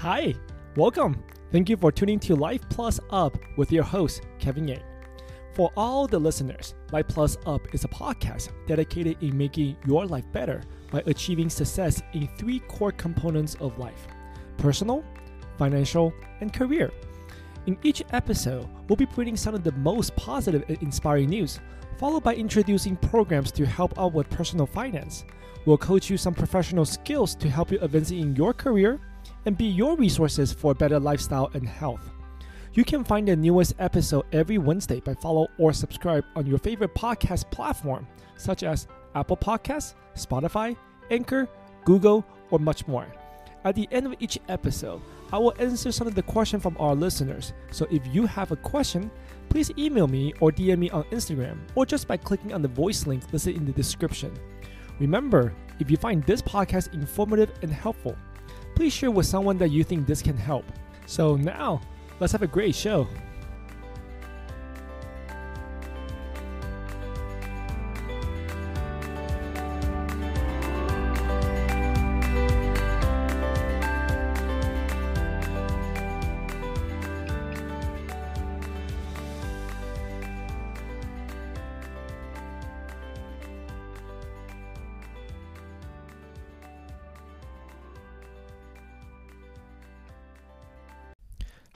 Hi, welcome. Thank you for tuning to Life Plus Up with your host, Kevin Yang. For all the listeners, Life Plus Up is a podcast dedicated in making your life better by achieving success in three core components of life personal, financial, and career. In each episode, we'll be putting some of the most positive and inspiring news, followed by introducing programs to help out with personal finance. We'll coach you some professional skills to help you advance in your career and be your resources for a better lifestyle and health. You can find the newest episode every Wednesday by follow or subscribe on your favorite podcast platform, such as Apple Podcasts, Spotify, Anchor, Google, or much more. At the end of each episode, I will answer some of the questions from our listeners. So if you have a question, please email me or DM me on Instagram or just by clicking on the voice link listed in the description. Remember, if you find this podcast informative and helpful, please share with someone that you think this can help. So now, let's have a great show.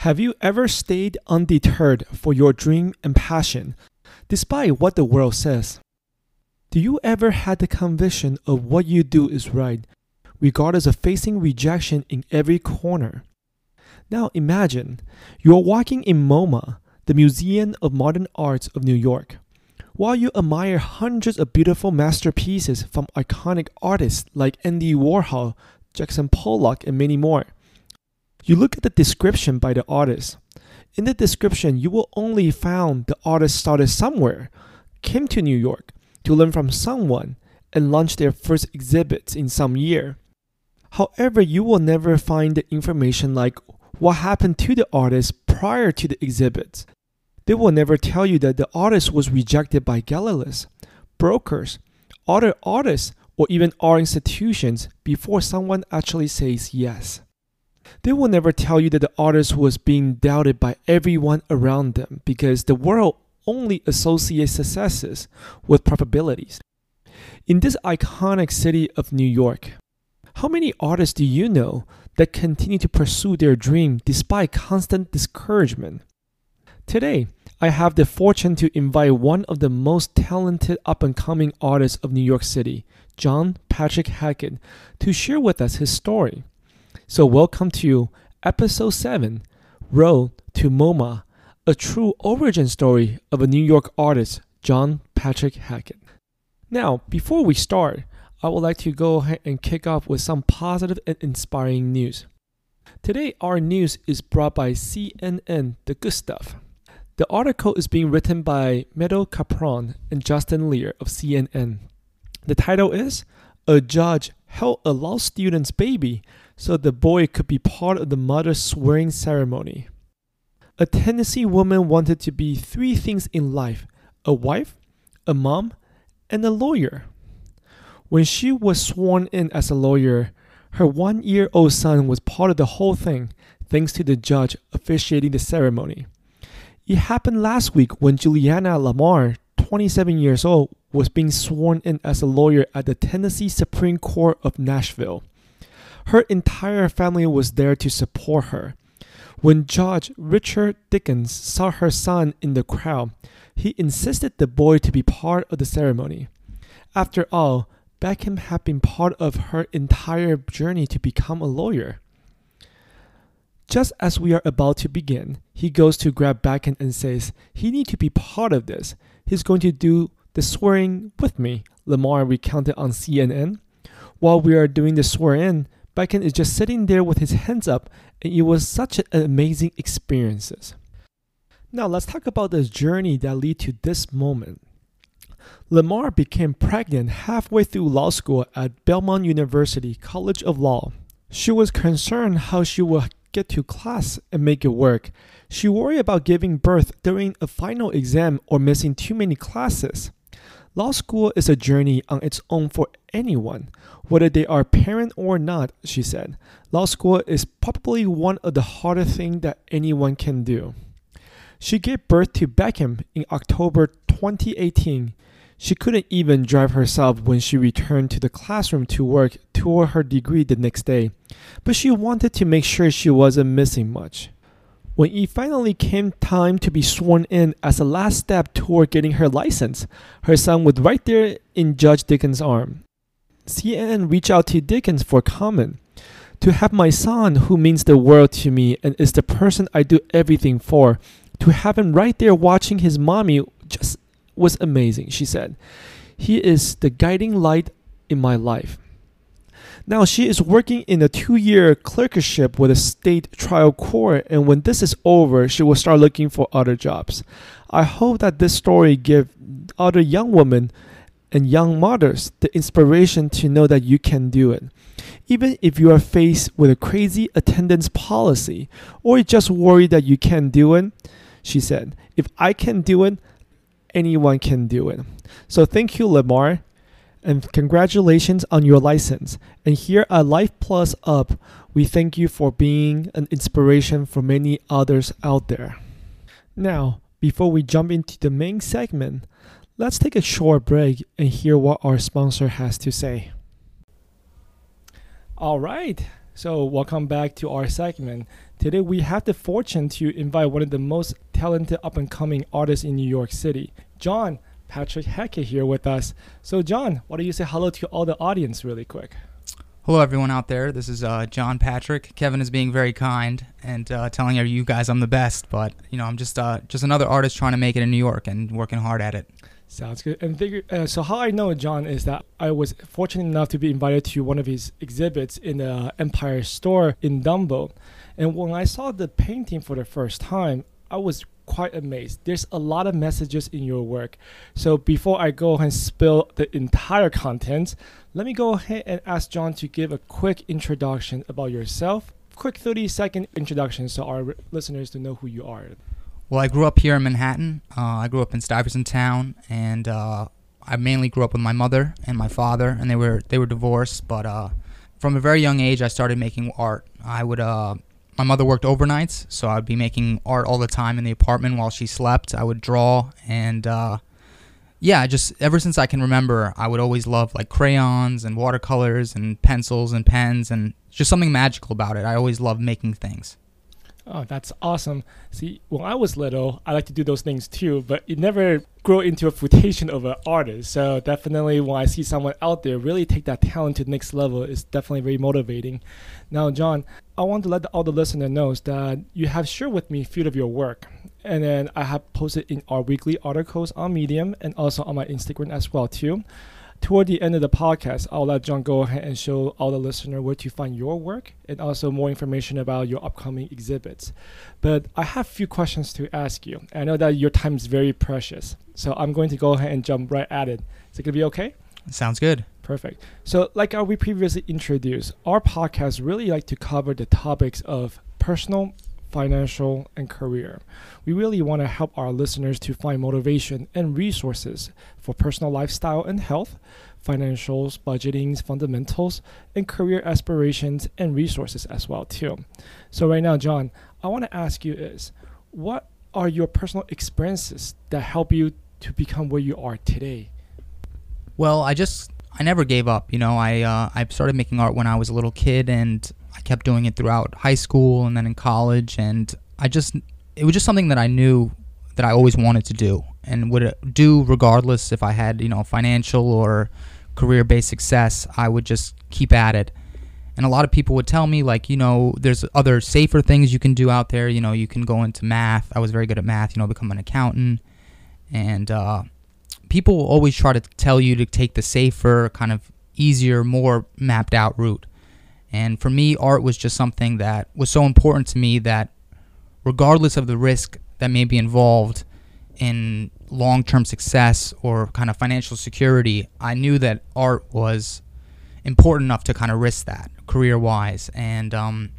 Have you ever stayed undeterred for your dream and passion, despite what the world says? Do you ever had the conviction of what you do is right, regardless of facing rejection in every corner? Now imagine you're walking in MoMA, the Museum of Modern Arts of New York, while you admire hundreds of beautiful masterpieces from iconic artists like Andy Warhol, Jackson Pollock, and many more. You look at the description by the artist. In the description, you will only found the artist started somewhere, came to New York to learn from someone, and launched their first exhibits in some year. However, you will never find the information like what happened to the artist prior to the exhibits. They will never tell you that the artist was rejected by galleries, brokers, other artists, or even art institutions before someone actually says yes. They will never tell you that the artist was being doubted by everyone around them because the world only associates successes with probabilities. In this iconic city of New York, how many artists do you know that continue to pursue their dream despite constant discouragement? Today, I have the fortune to invite one of the most talented up and coming artists of New York City, John Patrick Hackett, to share with us his story. So, welcome to episode 7 Road to MoMA, a true origin story of a New York artist, John Patrick Hackett. Now, before we start, I would like to go ahead and kick off with some positive and inspiring news. Today, our news is brought by CNN, The Good Stuff. The article is being written by Meadow Capron and Justin Lear of CNN. The title is A Judge Held a Law Student's Baby so the boy could be part of the mother's swearing ceremony. A Tennessee woman wanted to be three things in life a wife, a mom, and a lawyer. When she was sworn in as a lawyer, her one year old son was part of the whole thing, thanks to the judge officiating the ceremony. It happened last week when Juliana Lamar, 27 years old, was being sworn in as a lawyer at the Tennessee Supreme Court of Nashville. Her entire family was there to support her. When Judge Richard Dinkins saw her son in the crowd, he insisted the boy to be part of the ceremony. After all, Beckham had been part of her entire journey to become a lawyer. Just as we are about to begin, he goes to grab Beckham and says he need to be part of this. He's going to do the swearing with me, Lamar recounted on CNN. While we are doing the swear-in, Beckham is just sitting there with his hands up, and it was such an amazing experience. Now let's talk about the journey that led to this moment. Lamar became pregnant halfway through law school at Belmont University College of Law. She was concerned how she would get to class and make it work. She worried about giving birth during a final exam or missing too many classes. Law school is a journey on its own for anyone, whether they are parent or not, she said. Law school is probably one of the hardest things that anyone can do. She gave birth to Beckham in October 2018. She couldn't even drive herself when she returned to the classroom to work toward her degree the next day, but she wanted to make sure she wasn't missing much. When it finally came time to be sworn in as a last step toward getting her license, her son was right there in Judge Dinkins' arm. CNN reached out to Dinkins for comment. To have my son, who means the world to me and is the person I do everything for, to have him right there watching his mommy just was amazing, she said. He is the guiding light in my life. Now, she is working in a two year clerkship with a state trial court, and when this is over, she will start looking for other jobs. I hope that this story gives other young women and young mothers the inspiration to know that you can do it. Even if you are faced with a crazy attendance policy or just worry that you can't do it, she said, if I can do it, anyone can do it. So thank you, Lamar and congratulations on your license. And here at Life Plus Up, we thank you for being an inspiration for many others out there. Now, before we jump into the main segment, let's take a short break and hear what our sponsor has to say. All right, so welcome back to our segment. Today we have the fortune to invite one of the most talented up and coming artists in New York City, John Patrick Hackett here with us. So, John, why don't you say hello to all the audience really quick? Hello, everyone out there. This is uh, John Patrick. Kevin is being very kind and uh, telling you guys I'm the best, but you know I'm just uh, just another artist trying to make it in New York and working hard at it. Sounds good. And figure, uh, so how I know John is that I was fortunate enough to be invited to one of his exhibits in the Empire Store in Dumbo, and when I saw the painting for the first time, I was quite amazed. There's a lot of messages in your work. So before I go and spill the entire content, let me go ahead and ask John to give a quick introduction about yourself. Quick 30 second introduction so our listeners to know who you are. Well, I grew up here in Manhattan. Uh, I grew up in Stuyvesant Town, and uh, I mainly grew up with my mother and my father, and they were they were divorced. But uh, from a very young age, I started making art. I would uh, my mother worked overnights, so I would be making art all the time in the apartment while she slept. I would draw, and uh, yeah, just ever since I can remember, I would always love like crayons and watercolors and pencils and pens, and just something magical about it. I always loved making things. Oh, that's awesome. See, when I was little, I like to do those things too, but it never grew into a fruition of an artist. So definitely when I see someone out there really take that talent to the next level, it's definitely very motivating. Now, John, I want to let all the listener knows that you have shared with me a few of your work. And then I have posted in our weekly articles on Medium and also on my Instagram as well too toward the end of the podcast, I'll let John go ahead and show all the listener where to find your work and also more information about your upcoming exhibits. But I have a few questions to ask you. I know that your time is very precious, so I'm going to go ahead and jump right at it. Is it to be okay? Sounds good. Perfect. So, like we previously introduced, our podcast really like to cover the topics of personal, financial, and career. We really want to help our listeners to find motivation and resources for personal lifestyle and health, financials, budgeting, fundamentals, and career aspirations and resources as well too. So right now, John, I want to ask you is what are your personal experiences that help you to become where you are today? Well, I just I never gave up. You know, I uh, I started making art when I was a little kid, and I kept doing it throughout high school and then in college. And I just, it was just something that I knew that I always wanted to do and would do regardless if I had, you know, financial or career based success. I would just keep at it. And a lot of people would tell me, like, you know, there's other safer things you can do out there. You know, you can go into math. I was very good at math, you know, become an accountant. And uh, people will always try to tell you to take the safer, kind of easier, more mapped out route. And for me, art was just something that was so important to me that regardless of the risk that may be involved in long term success or kind of financial security, I knew that art was important enough to kind of risk that career wise. And um,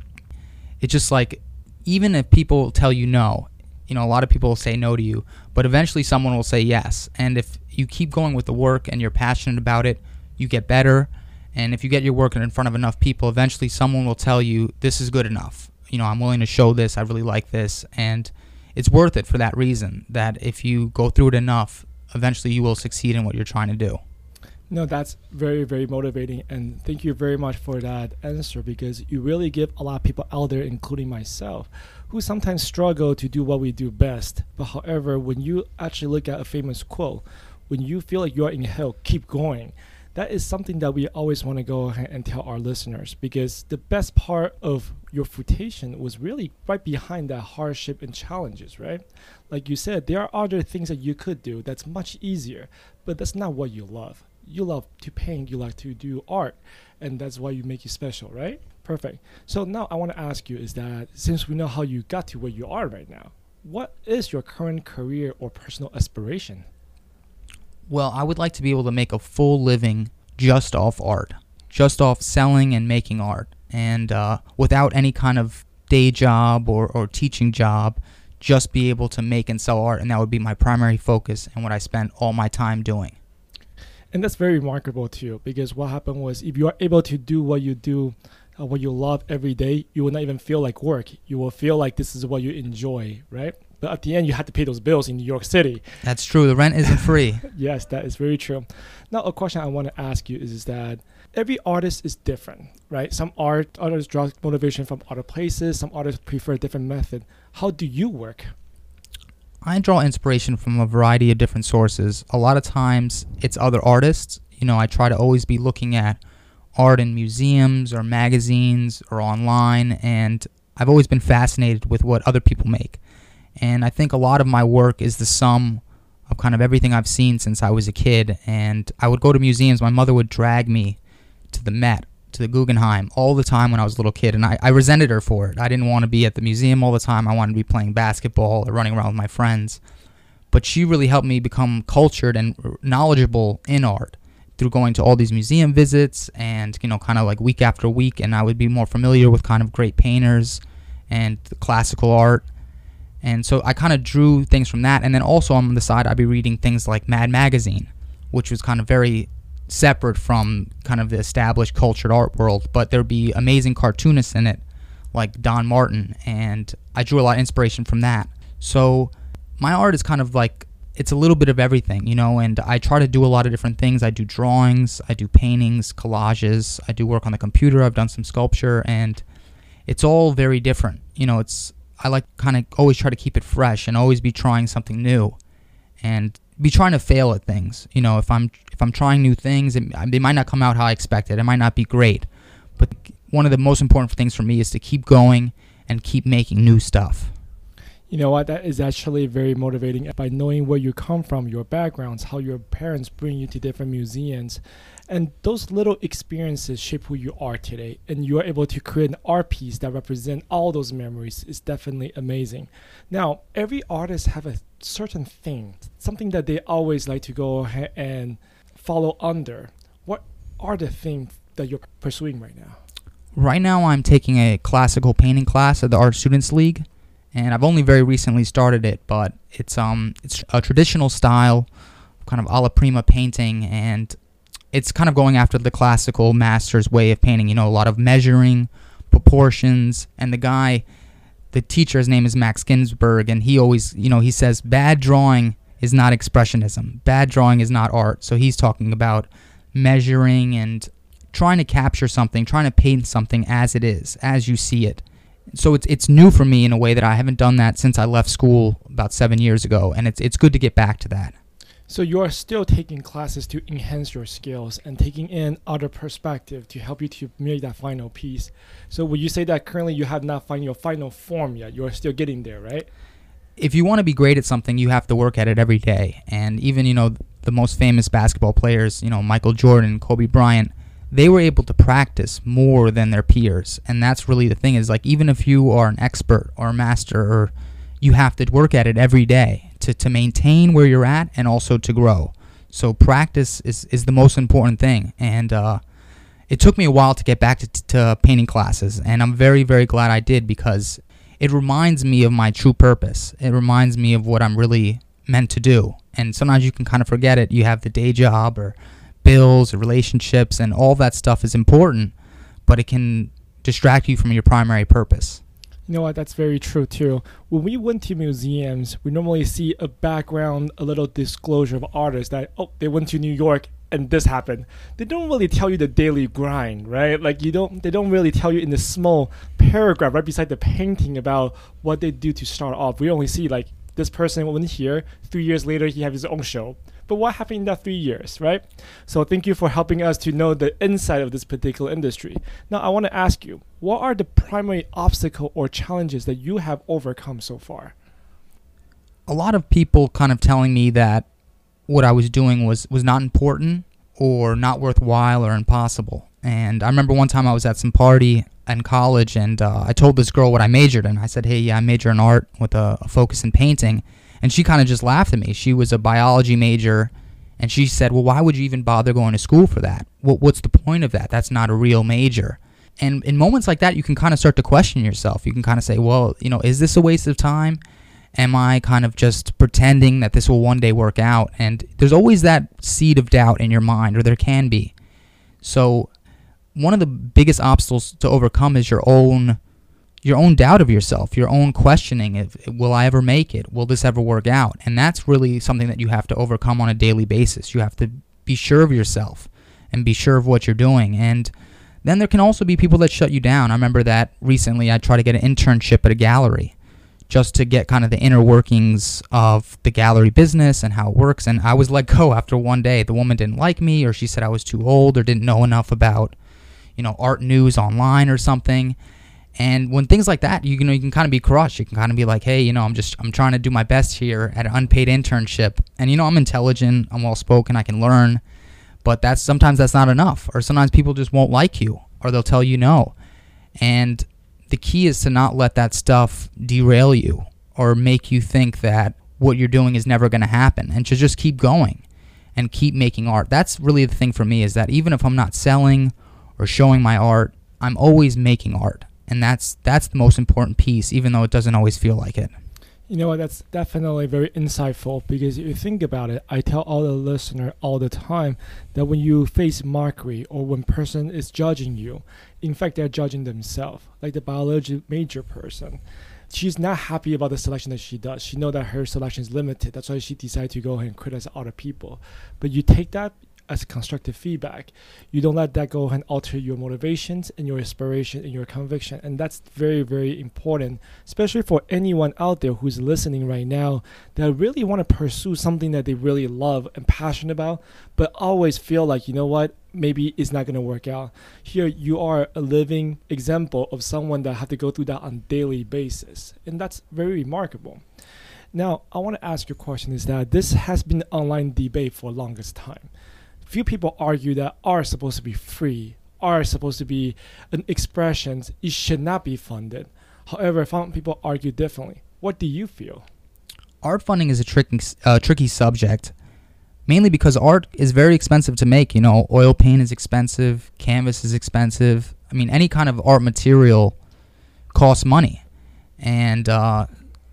it's just like, even if people tell you no, you know, a lot of people will say no to you, but eventually someone will say yes. And if you keep going with the work and you're passionate about it, you get better. And if you get your work in front of enough people, eventually someone will tell you, this is good enough. You know, I'm willing to show this. I really like this. And it's worth it for that reason that if you go through it enough, eventually you will succeed in what you're trying to do. No, that's very, very motivating. And thank you very much for that answer because you really give a lot of people out there, including myself, who sometimes struggle to do what we do best. But however, when you actually look at a famous quote, when you feel like you're in hell, keep going. That is something that we always want to go ahead and tell our listeners because the best part of your fruitation was really right behind that hardship and challenges, right? Like you said, there are other things that you could do that's much easier, but that's not what you love you love to paint, you like to do art, and that's why you make you special, right? Perfect. So now I want to ask you is that since we know how you got to where you are right now, what is your current career or personal aspiration? Well, I would like to be able to make a full living just off art, just off selling and making art, and uh, without any kind of day job or, or teaching job, just be able to make and sell art, and that would be my primary focus and what I spend all my time doing. And that's very remarkable too, because what happened was if you are able to do what you do, uh, what you love every day, you will not even feel like work. You will feel like this is what you enjoy, right? But at the end, you have to pay those bills in New York City. That's true. The rent isn't free. yes, that is very true. Now, a question I want to ask you is, is that every artist is different, right? Some art artists draw motivation from other places. Some artists prefer a different method. How do you work? I draw inspiration from a variety of different sources. A lot of times it's other artists. You know, I try to always be looking at art in museums or magazines or online, and I've always been fascinated with what other people make. And I think a lot of my work is the sum of kind of everything I've seen since I was a kid. And I would go to museums. My mother would drag me to the Met to the Guggenheim all the time when I was a little kid, and I, I resented her for it. I didn't want to be at the museum all the time. I wanted to be playing basketball or running around with my friends. But she really helped me become cultured and knowledgeable in art through going to all these museum visits and, you know, kind of like week after week. And I would be more familiar with kind of great painters and classical art. And so I kind of drew things from that. And then also on the side, I'd be reading things like Mad Magazine, which was kind of very separate from kind of the established cultured art world, but there'd be amazing cartoonists in it, like Don Martin, and I drew a lot of inspiration from that. So my art is kind of like it's a little bit of everything, you know, and I try to do a lot of different things. I do drawings, I do paintings, collages, I do work on the computer, I've done some sculpture, and it's all very different. You know, it's I like kind of always try to keep it fresh and always be trying something new. And be trying to fail at things. You know, if I'm if I'm trying new things, it, they might not come out how I expected. It might not be great, but one of the most important things for me is to keep going and keep making new stuff. You know what? That is actually very motivating. By knowing where you come from, your backgrounds, how your parents bring you to different museums, and those little experiences shape who you are today. And you are able to create an art piece that represent all those memories is definitely amazing. Now, every artist have a certain thing, something that they always like to go ahead and follow under. What are the things that you're pursuing right now? Right now, I'm taking a classical painting class at the Art Students League, and I've only very recently started it. But it's um it's a traditional style, kind of alla prima painting, and it's kind of going after the classical master's way of painting. You know, a lot of measuring, proportions, and the guy, the teacher's name is Max Ginsburg, and he always, you know, he says bad drawing is not expressionism. Bad drawing is not art. So he's talking about measuring and trying to capture something, trying to paint something as it is, as you see it. So it's it's new for me in a way that I haven't done that since I left school about seven years ago, and it's it's good to get back to that. So you are still taking classes to enhance your skills and taking in other perspective to help you to make that final piece. So would you say that currently you have not found your final form yet? You are still getting there, right? If you want to be great at something, you have to work at it every day. And even, you know, the most famous basketball players, you know, Michael Jordan, Kobe Bryant, they were able to practice more than their peers. And that's really the thing is like even if you are an expert or a master or you have to work at it every day to, to maintain where you're at and also to grow. So practice is, is the most important thing. And uh, it took me a while to get back to, to painting classes. And I'm very, very glad I did because it reminds me of my true purpose. It reminds me of what I'm really meant to do. And sometimes you can kind of forget it. You have the day job or bills relationships, and all that stuff is important, but it can distract you from your primary purpose. You know what? That's very true too. When we went to museums, we normally see a background, a little disclosure of artists that oh they went to New York and this happened. They don't really tell you the daily grind, right? Like you don't they don't really tell you in the small paragraph right beside the painting about what they do to start off. We only see like this person went here, three years later he has his own show. But what happened in that three years, right? So thank you for helping us to know the inside of this particular industry. Now I want to ask you, what are the primary obstacle or challenges that you have overcome so far? A lot of people kind of telling me that what I was doing was was not important or not worthwhile or impossible. And I remember one time I was at some party in college, and uh, I told this girl what I majored in. I said, "Hey, yeah, I major in art with a, a focus in painting," and she kind of just laughed at me. She was a biology major, and she said, "Well, why would you even bother going to school for that? What, what's the point of that? That's not a real major." And in moments like that, you can kind of start to question yourself. You can kind of say, "Well, you know, is this a waste of time?" am I kind of just pretending that this will one day work out? And there's always that seed of doubt in your mind, or there can be. So, one of the biggest obstacles to overcome is your own your own doubt of yourself, your own questioning if will I ever make it? Will this ever work out? And that's really something that you have to overcome on a daily basis. You have to be sure of yourself and be sure of what you're doing. And then there can also be people that shut you down. I remember that recently I tried to get an internship at a gallery just to get kind of the inner workings of the gallery business and how it works. And I was let go after one day. The woman didn't like me, or she said I was too old, or didn't know enough about, you know, art news online or something. And when things like that, you, know, you can kind of be crushed. You can kind of be like, hey, you know, I'm just, I'm trying to do my best here at an unpaid internship. And, you know, I'm intelligent, I'm well spoken, I can learn. But that's sometimes that's not enough. Or sometimes people just won't like you, or they'll tell you no. And the key is to not let that stuff derail you or make you think that what you're doing is never going to happen and to just keep going and keep making art. That's really the thing for me is that even if I'm not selling or showing my art, I'm always making art. And that's that's the most important piece even though it doesn't always feel like it. You know what? That's definitely very insightful because if you think about it, I tell all the listener all the time that when you face mockery or when person is judging you, in fact they're judging themselves. Like the biology major person, she's not happy about the selection that she does. She know that her selection is limited. That's why she decided to go ahead and criticize other people. But you take that as constructive feedback. You don't let that go and alter your motivations and your inspiration and your conviction. And that's very, very important, especially for anyone out there who's listening right now that really want to pursue something that they really love and passionate about, but always feel like, you know what, maybe it's not going to work out. Here you are a living example of someone that have to go through that on daily basis. And that's very remarkable. Now, I want to ask you a question is that this has been online debate for longest time few people argue that art is supposed to be free, art is supposed to be an expression, it should not be funded. However, some people argue differently. What do you feel? Art funding is a tricky, uh, tricky subject, mainly because art is very expensive to make. You know, oil paint is expensive, canvas is expensive. I mean, any kind of art material costs money. And uh,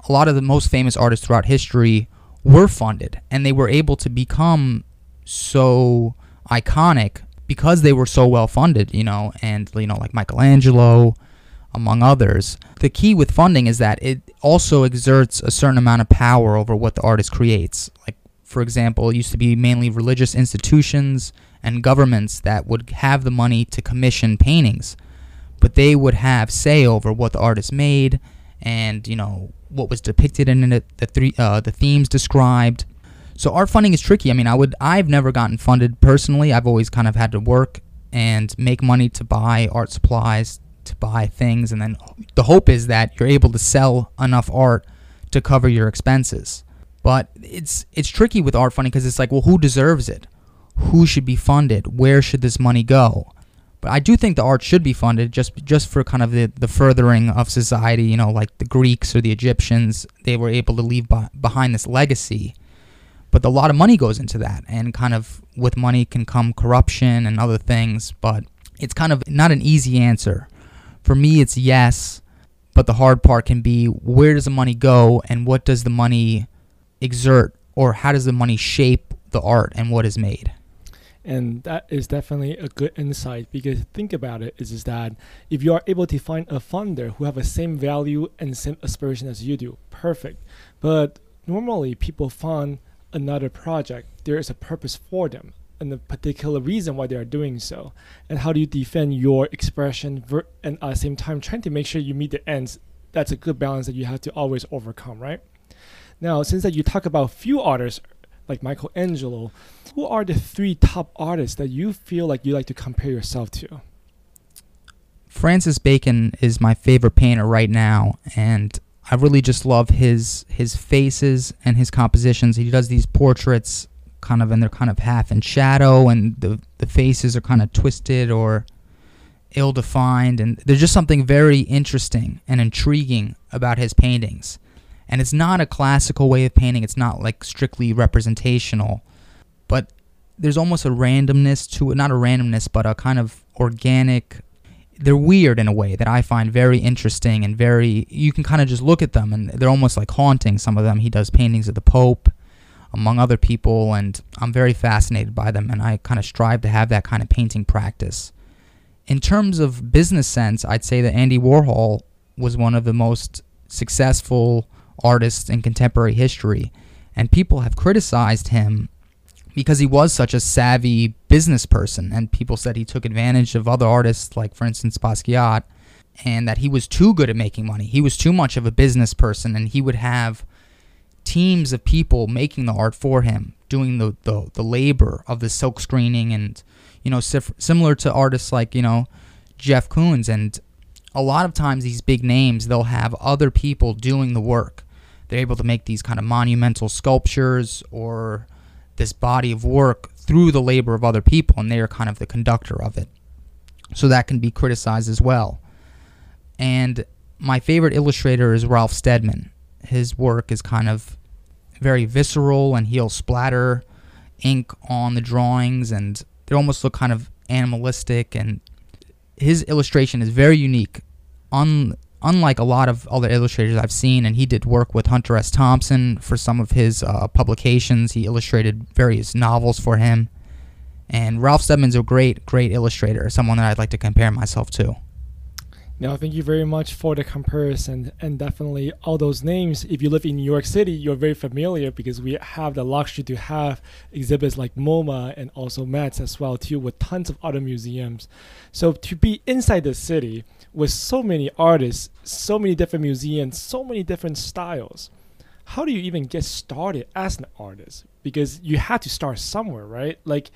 a lot of the most famous artists throughout history were funded, and they were able to become so iconic because they were so well funded, you know, and you know like Michelangelo among others. The key with funding is that it also exerts a certain amount of power over what the artist creates. Like for example, it used to be mainly religious institutions and governments that would have the money to commission paintings, but they would have say over what the artist made and, you know, what was depicted in it, the three uh, the themes described so art funding is tricky. I mean, I would I've never gotten funded personally. I've always kind of had to work and make money to buy art supplies, to buy things, and then the hope is that you're able to sell enough art to cover your expenses. But it's it's tricky with art funding because it's like, well, who deserves it? Who should be funded? Where should this money go? But I do think the art should be funded just just for kind of the, the furthering of society. You know, like the Greeks or the Egyptians, they were able to leave behind this legacy but a lot of money goes into that and kind of with money can come corruption and other things but it's kind of not an easy answer for me it's yes but the hard part can be where does the money go and what does the money exert or how does the money shape the art and what is made? And that is definitely a good insight because think about it is, is that if you are able to find a funder who have the same value and same aspiration as you do, perfect. But normally people fund another project, there is a purpose for them and a particular reason why they are doing so. And how do you defend your expression ver- and at the same time trying to make sure you meet the ends? That's a good balance that you have to always overcome, right? Now, since that you talk about few artists like Michelangelo, who are the three top artists that you feel like you like to compare yourself to? Francis Bacon is my favorite painter right now, and I really just love his his faces and his compositions. He does these portraits kind of and they're kind of half in shadow and the the faces are kind of twisted or ill defined and there's just something very interesting and intriguing about his paintings. And it's not a classical way of painting, it's not like strictly representational, but there's almost a randomness to it, not a randomness, but a kind of organic they're weird in a way that I find very interesting and very you can kind of just look at them and they're almost like haunting some of them. He does paintings of the Pope among other people and I'm very fascinated by them and I kind of strive to have that kind of painting practice. In terms of business sense, I'd say that Andy Warhol was one of the most successful artists in contemporary history. And people have criticized him because he was such a savvy business person. And people said he took advantage of other artists, like, for instance, Basquiat, and that he was too good at making money. He was too much of a business person, and he would have teams of people making the art for him, doing the, the, the labor of the silk screening and, you know, similar to artists like, you know, Jeff Koons. And a lot of times these big names, they'll have other people doing the work they're able to make these kind of monumental sculptures or this body of work through the labor of other people, and they are kind of the conductor of it. So that can be criticized as well. And my favorite illustrator is Ralph Steadman. His work is kind of very visceral, and he'll splatter ink on the drawings, and they almost look kind of animalistic. And his illustration is very unique. Un- unlike a lot of other illustrators I've seen, and he did work with Hunter S. Thompson for some of his uh, publications. He illustrated various novels for him. And Ralph Steadman's a great, great illustrator, someone that I'd like to compare myself to. Now, thank you very much for the comparison. And definitely, all those names, if you live in New York City, you're very familiar because we have the luxury to have exhibits like MoMA and also METS as well, too, with tons of other museums. So, to be inside the city with so many artists, so many different museums, so many different styles, how do you even get started as an artist? Because you had to start somewhere, right? Like,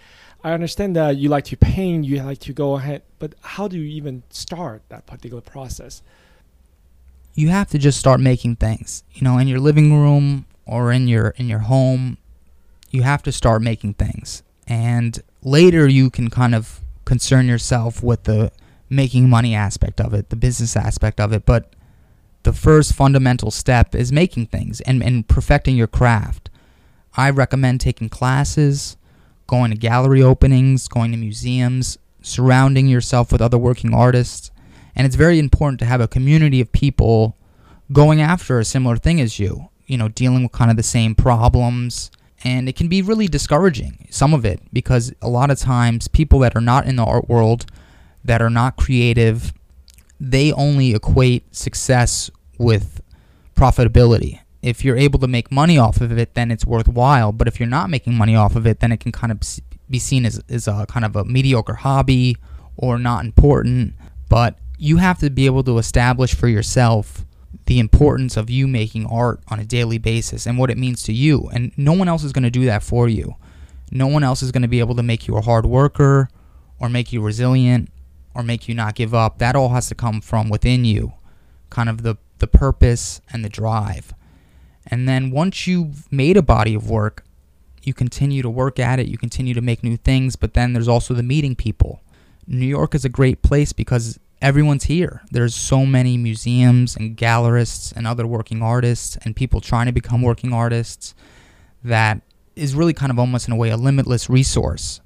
I understand that you like to paint, you like to go ahead, but how do you even start that particular process? You have to just start making things. You know, in your living room or in your in your home, you have to start making things. And later you can kind of concern yourself with the making money aspect of it, the business aspect of it, but the first fundamental step is making things and, and perfecting your craft. I recommend taking classes, going to gallery openings, going to museums, surrounding yourself with other working artists. And it's very important to have a community of people going after a similar thing as you, you know, dealing with kind of the same problems. And it can be really discouraging, some of it, because a lot of times people that are not in the art world, that are not creative, they only equate success with profitability if you're able to make money off of it, then it's worthwhile. But if you're not making money off of it, then it can kind of be seen as, as a kind of a mediocre hobby or not important. But you have to be able to establish for yourself the importance of you making art on a daily basis and what it means to you. And no one else is going to do that for you. No one else is going to be able to make you a hard worker or make you resilient or make you not give up. That all has to come from within you, kind of the, the purpose and the drive. And then once you've made a body of work, you continue to work at it, you continue to make new things, but then there's also the meeting people. New York is a great place because everyone's here. There's so many museums and gallerists and other working artists and people trying to become working artists that is really kind of almost in a way a limitless resource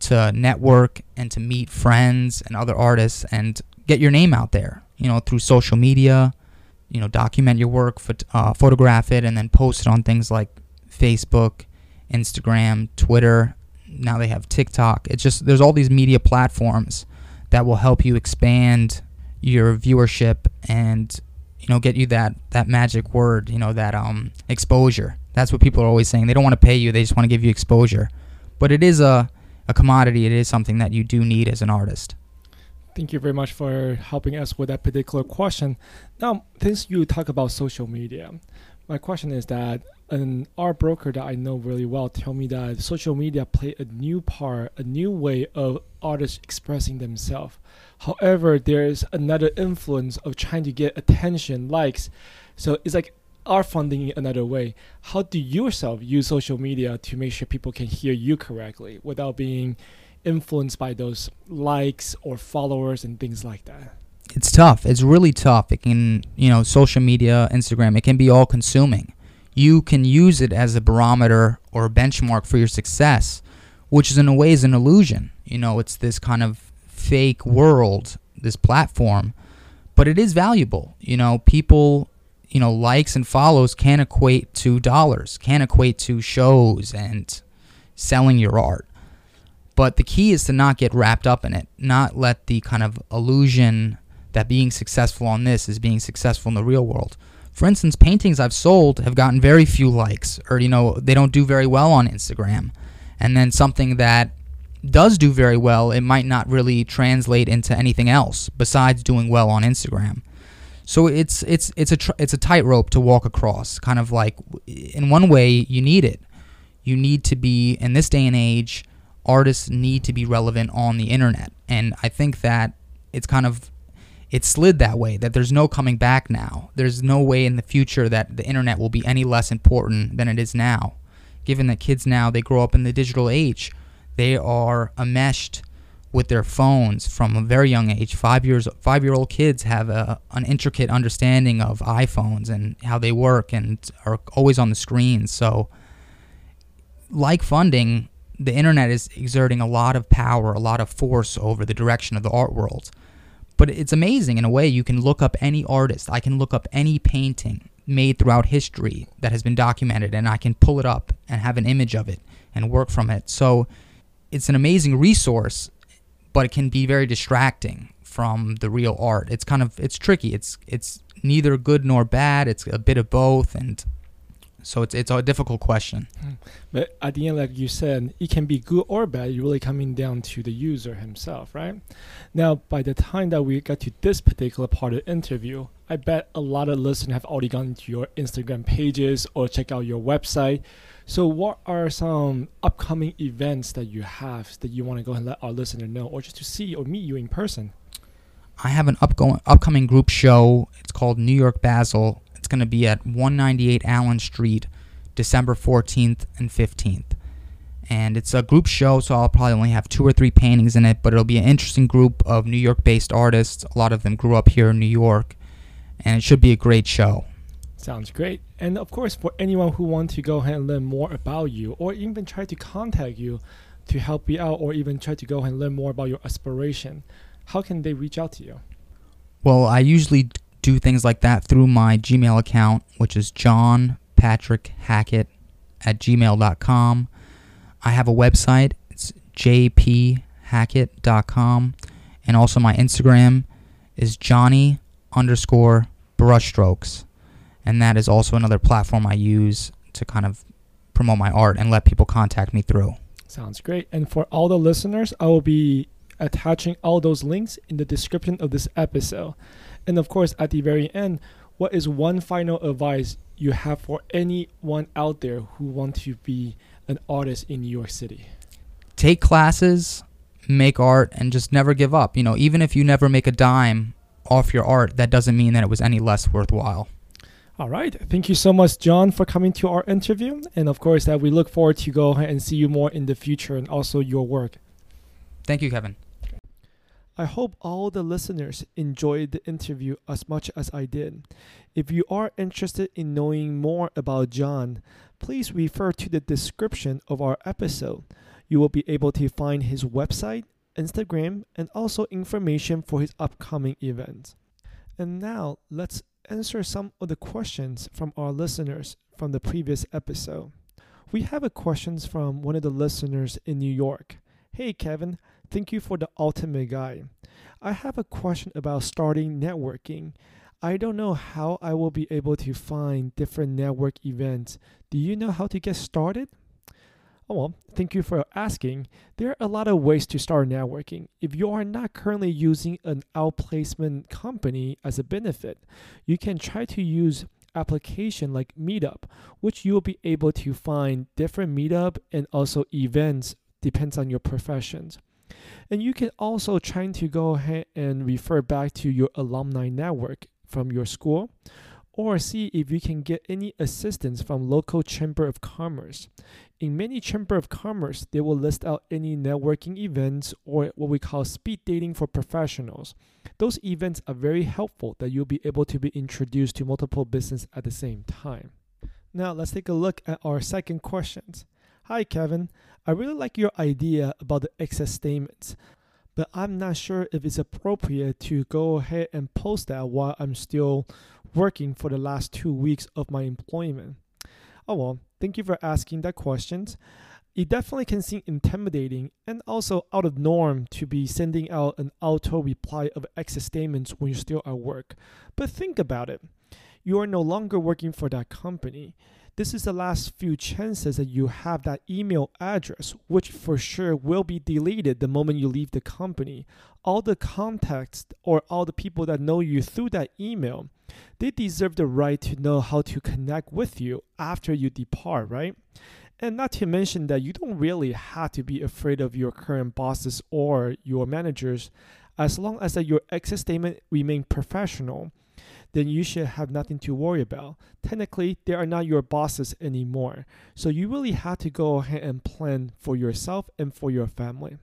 to network and to meet friends and other artists and get your name out there, you know, through social media, you know, document your work, phot- uh, photograph it, and then post it on things like Facebook, Instagram, Twitter. Now they have TikTok. It's just there's all these media platforms that will help you expand your viewership and you know get you that that magic word, you know that um exposure. That's what people are always saying. They don't want to pay you, they just want to give you exposure. But it is a a commodity. It is something that you do need as an artist. Thank you very much for helping us with that particular question. Now, since you talk about social media, my question is that an art broker that I know really well tell me that social media play a new part, a new way of artists expressing themselves. However, there's another influence of trying to get attention, likes. So it's like art funding in another way. How do you yourself use social media to make sure people can hear you correctly without being influenced by those likes or followers and things like that? It's tough. It's really tough. It can, you know, social media, Instagram, it can be all consuming. You can use it as a barometer or a benchmark for your success, which is in a way is an illusion. You know, it's this kind of fake world, this platform, but it is valuable. You know, people, you know, likes and follows can equate to dollars, can equate to shows and selling your art. But the key is to not get wrapped up in it, not let the kind of illusion that being successful on this is being successful in the real world. For instance, paintings I've sold have gotten very few likes, or, you know, they don't do very well on Instagram. And then something that does do very well, it might not really translate into anything else besides doing well on Instagram. So it's it's it's a tr- it's a tightrope to walk across. Kind of like, in one way, you need it. You need to be in this day and age. Artists need to be relevant on the internet, and I think that it's kind of it slid that way that there's no coming back now. There's no way in the future that the internet will be any less important than it is now. Given that kids now they grow up in the digital age, they are enmeshed with their phones from a very young age. Five years, five-year-old kids have a, an intricate understanding of iPhones and how they work, and are always on the screen. So, like funding, the internet is exerting a lot of power, a lot of force over the direction of the art world. But it's amazing in a way. You can look up any artist. I can look up any painting made throughout history that has been documented, and I can pull it up and have an image of it and work from it. So it's an amazing resource, but it can be very distracting from the real art. It's kind of it's tricky. It's it's neither good nor bad. It's a bit of both, and so it's it's a difficult question. Hmm. But at the end, like you said, it can be good or bad. It's really coming down to the user himself, right? Now, by the time that we got to this particular part of the interview, I bet a lot of listeners have already gone to your Instagram pages or check out your website. So, what are some upcoming events that you have that you want to go and let our listener know, or just to see or meet you in person? I have an upcoming group show. It's called New York Basel. It's going to be at 198 Allen Street, December 14th and 15th. And it's a group show, so I'll probably only have two or three paintings in it, but it'll be an interesting group of New York based artists. A lot of them grew up here in New York, and it should be a great show. Sounds great. And of course, for anyone who wants to go ahead and learn more about you, or even try to contact you to help you out, or even try to go ahead and learn more about your aspiration, how can they reach out to you? Well, I usually do things like that through my Gmail account, which is John Patrick Hackett at gmail.com. I have a website, it's jphackett.com. And also my Instagram is Johnny underscore brushstrokes. And that is also another platform I use to kind of promote my art and let people contact me through. Sounds great. And for all the listeners, I will be attaching all those links in the description of this episode. And of course, at the very end, what is one final advice you have for anyone out there who wants to be an artist in New York City? Take classes, make art, and just never give up. You know, even if you never make a dime off your art, that doesn't mean that it was any less worthwhile. All right. Thank you so much, John, for coming to our interview. And of course, that we look forward to go and see you more in the future and also your work. Thank you, Kevin. I hope all the listeners enjoyed the interview as much as I did. If you are interested in knowing more about John, please refer to the description of our episode. You will be able to find his website, Instagram, and also information for his upcoming events. And now let's answer some of the questions from our listeners from the previous episode. We have a questions from one of the listeners in New York. Hey Kevin, thank you for the ultimate guide. I have a question about starting networking. I don't know how I will be able to find different network events. Do you know how to get started? Oh, well, thank you for asking. There are a lot of ways to start networking. If you are not currently using an outplacement company as a benefit, you can try to use application like Meetup, which you will be able to find different meetup and also events depends on your professions. And you can also try to go ahead and refer back to your alumni network from your school or see if you can get any assistance from local chamber of commerce. In many chamber of commerce, they will list out any networking events or what we call speed dating for professionals. Those events are very helpful that you'll be able to be introduced to multiple business at the same time. Now, let's take a look at our second questions. Hi Kevin, I really like your idea about the excess statements but I'm not sure if it's appropriate to go ahead and post that while I'm still working for the last two weeks of my employment. Oh well, thank you for asking that question. It definitely can seem intimidating and also out of norm to be sending out an auto reply of excess statements when you're still at work. But think about it. You are no longer working for that company this is the last few chances that you have that email address, which for sure will be deleted the moment you leave the company. All the contacts or all the people that know you through that email, they deserve the right to know how to connect with you after you depart, right? And not to mention that you don't really have to be afraid of your current bosses or your managers as long as that your exit statement remain professional then you should have nothing to worry about. Technically, they are not your bosses anymore. So you really have to go ahead and plan for yourself and for your family.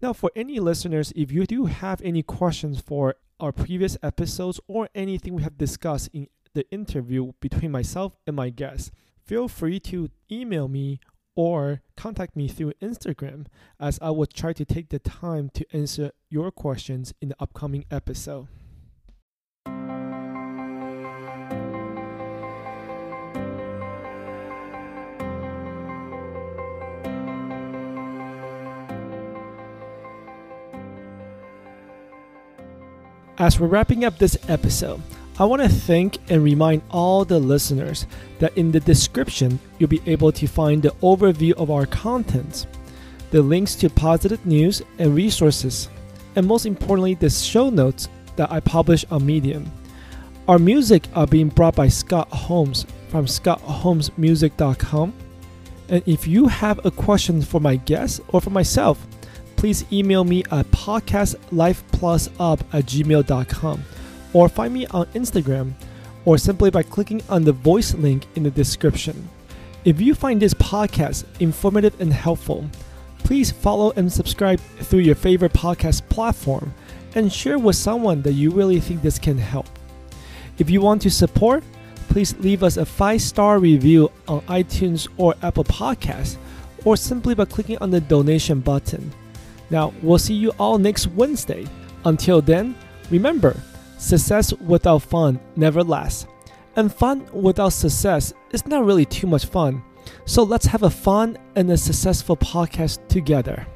Now, for any listeners, if you do have any questions for our previous episodes or anything we have discussed in the interview between myself and my guest, feel free to email me or contact me through Instagram as I will try to take the time to answer your questions in the upcoming episode. As we're wrapping up this episode, I want to thank and remind all the listeners that in the description, you'll be able to find the overview of our contents, the links to positive news and resources, and most importantly, the show notes that I publish on Medium. Our music are being brought by Scott Holmes from scottholmesmusic.com. And if you have a question for my guest or for myself, please email me at podcastlifeplusup at gmail.com or find me on Instagram or simply by clicking on the voice link in the description. If you find this podcast informative and helpful, please follow and subscribe through your favorite podcast platform and share with someone that you really think this can help. If you want to support, please leave us a five star review on iTunes or Apple Podcasts, or simply by clicking on the donation button. Now, we'll see you all next Wednesday. Until then, remember success without fun never lasts. And fun without success is not really too much fun. So let's have a fun and a successful podcast together.